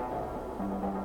Thank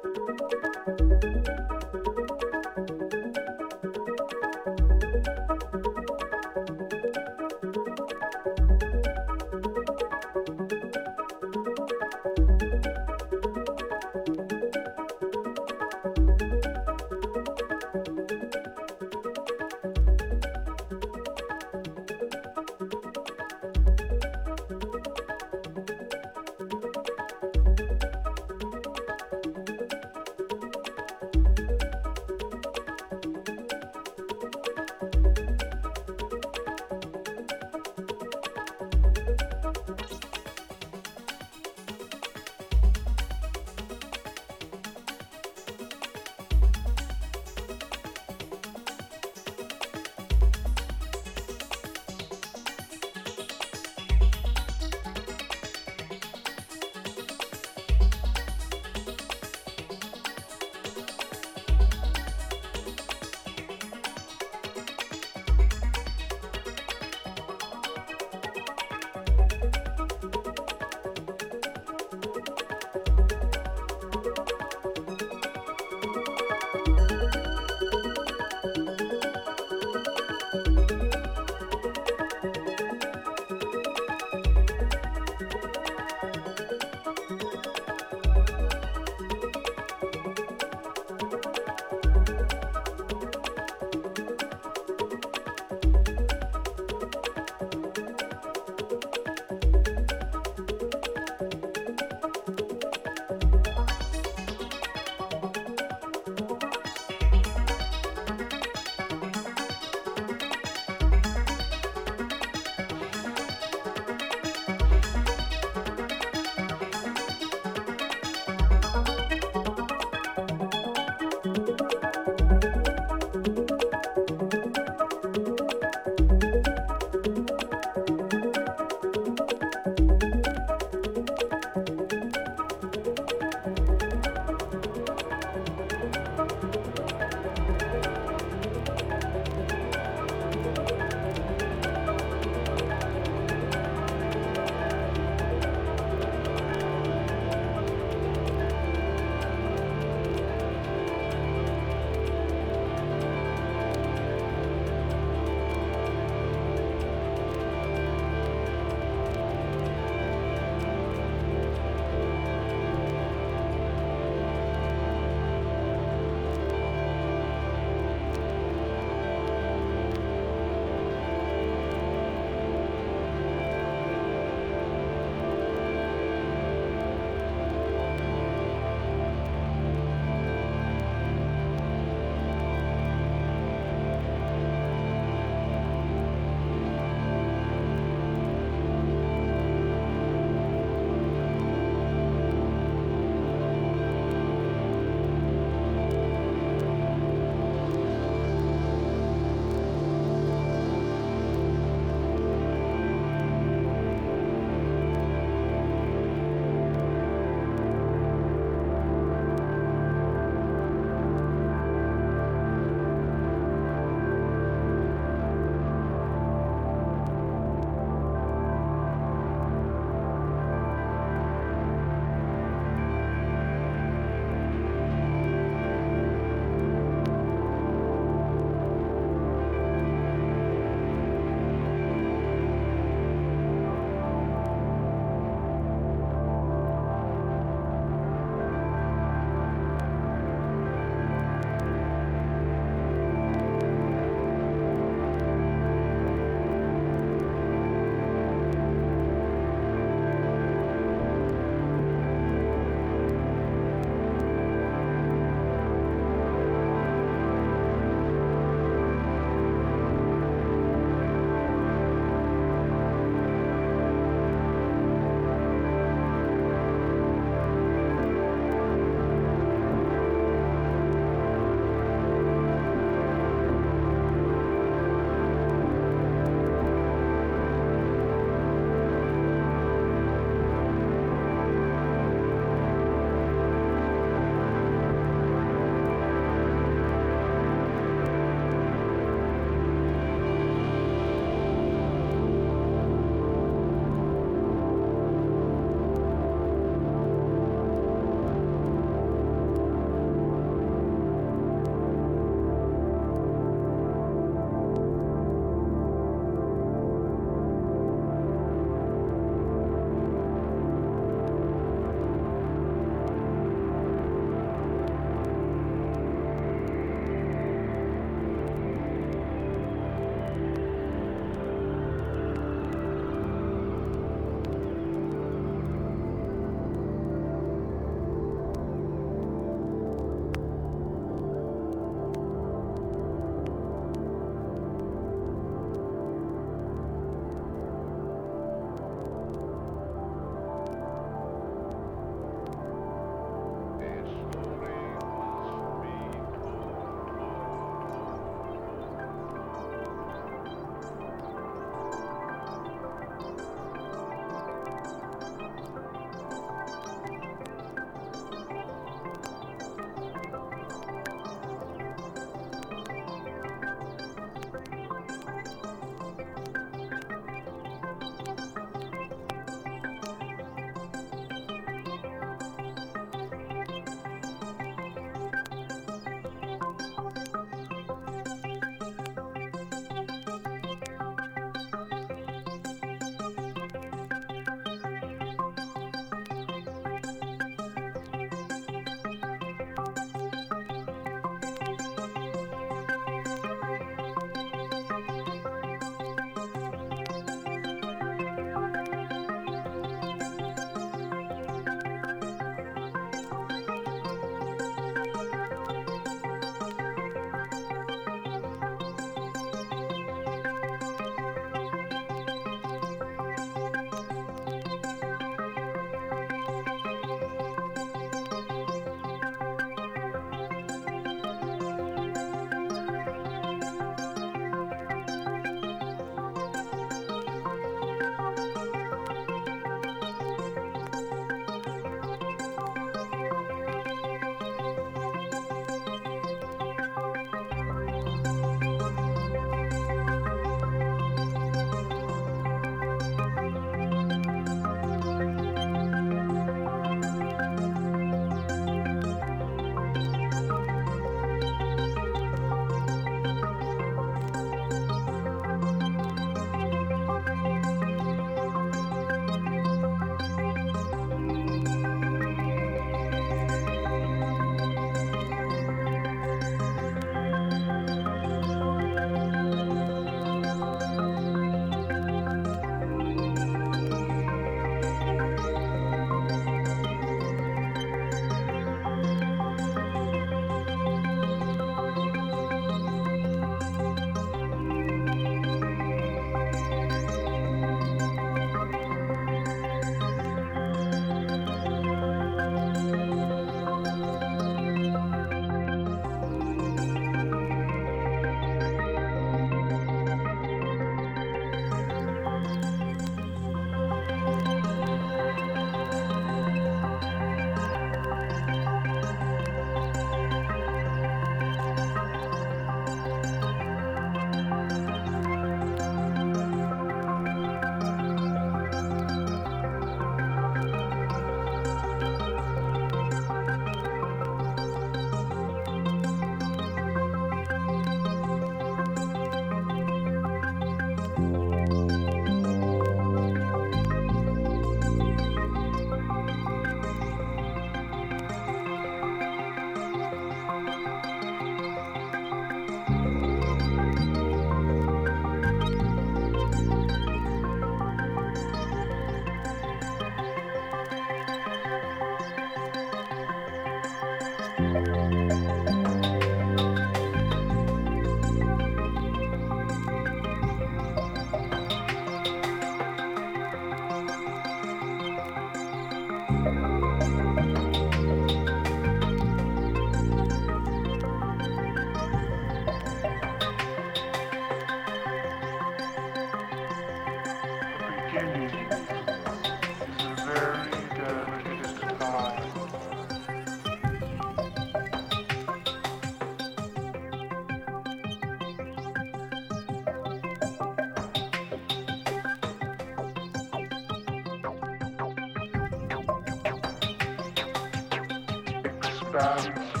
back.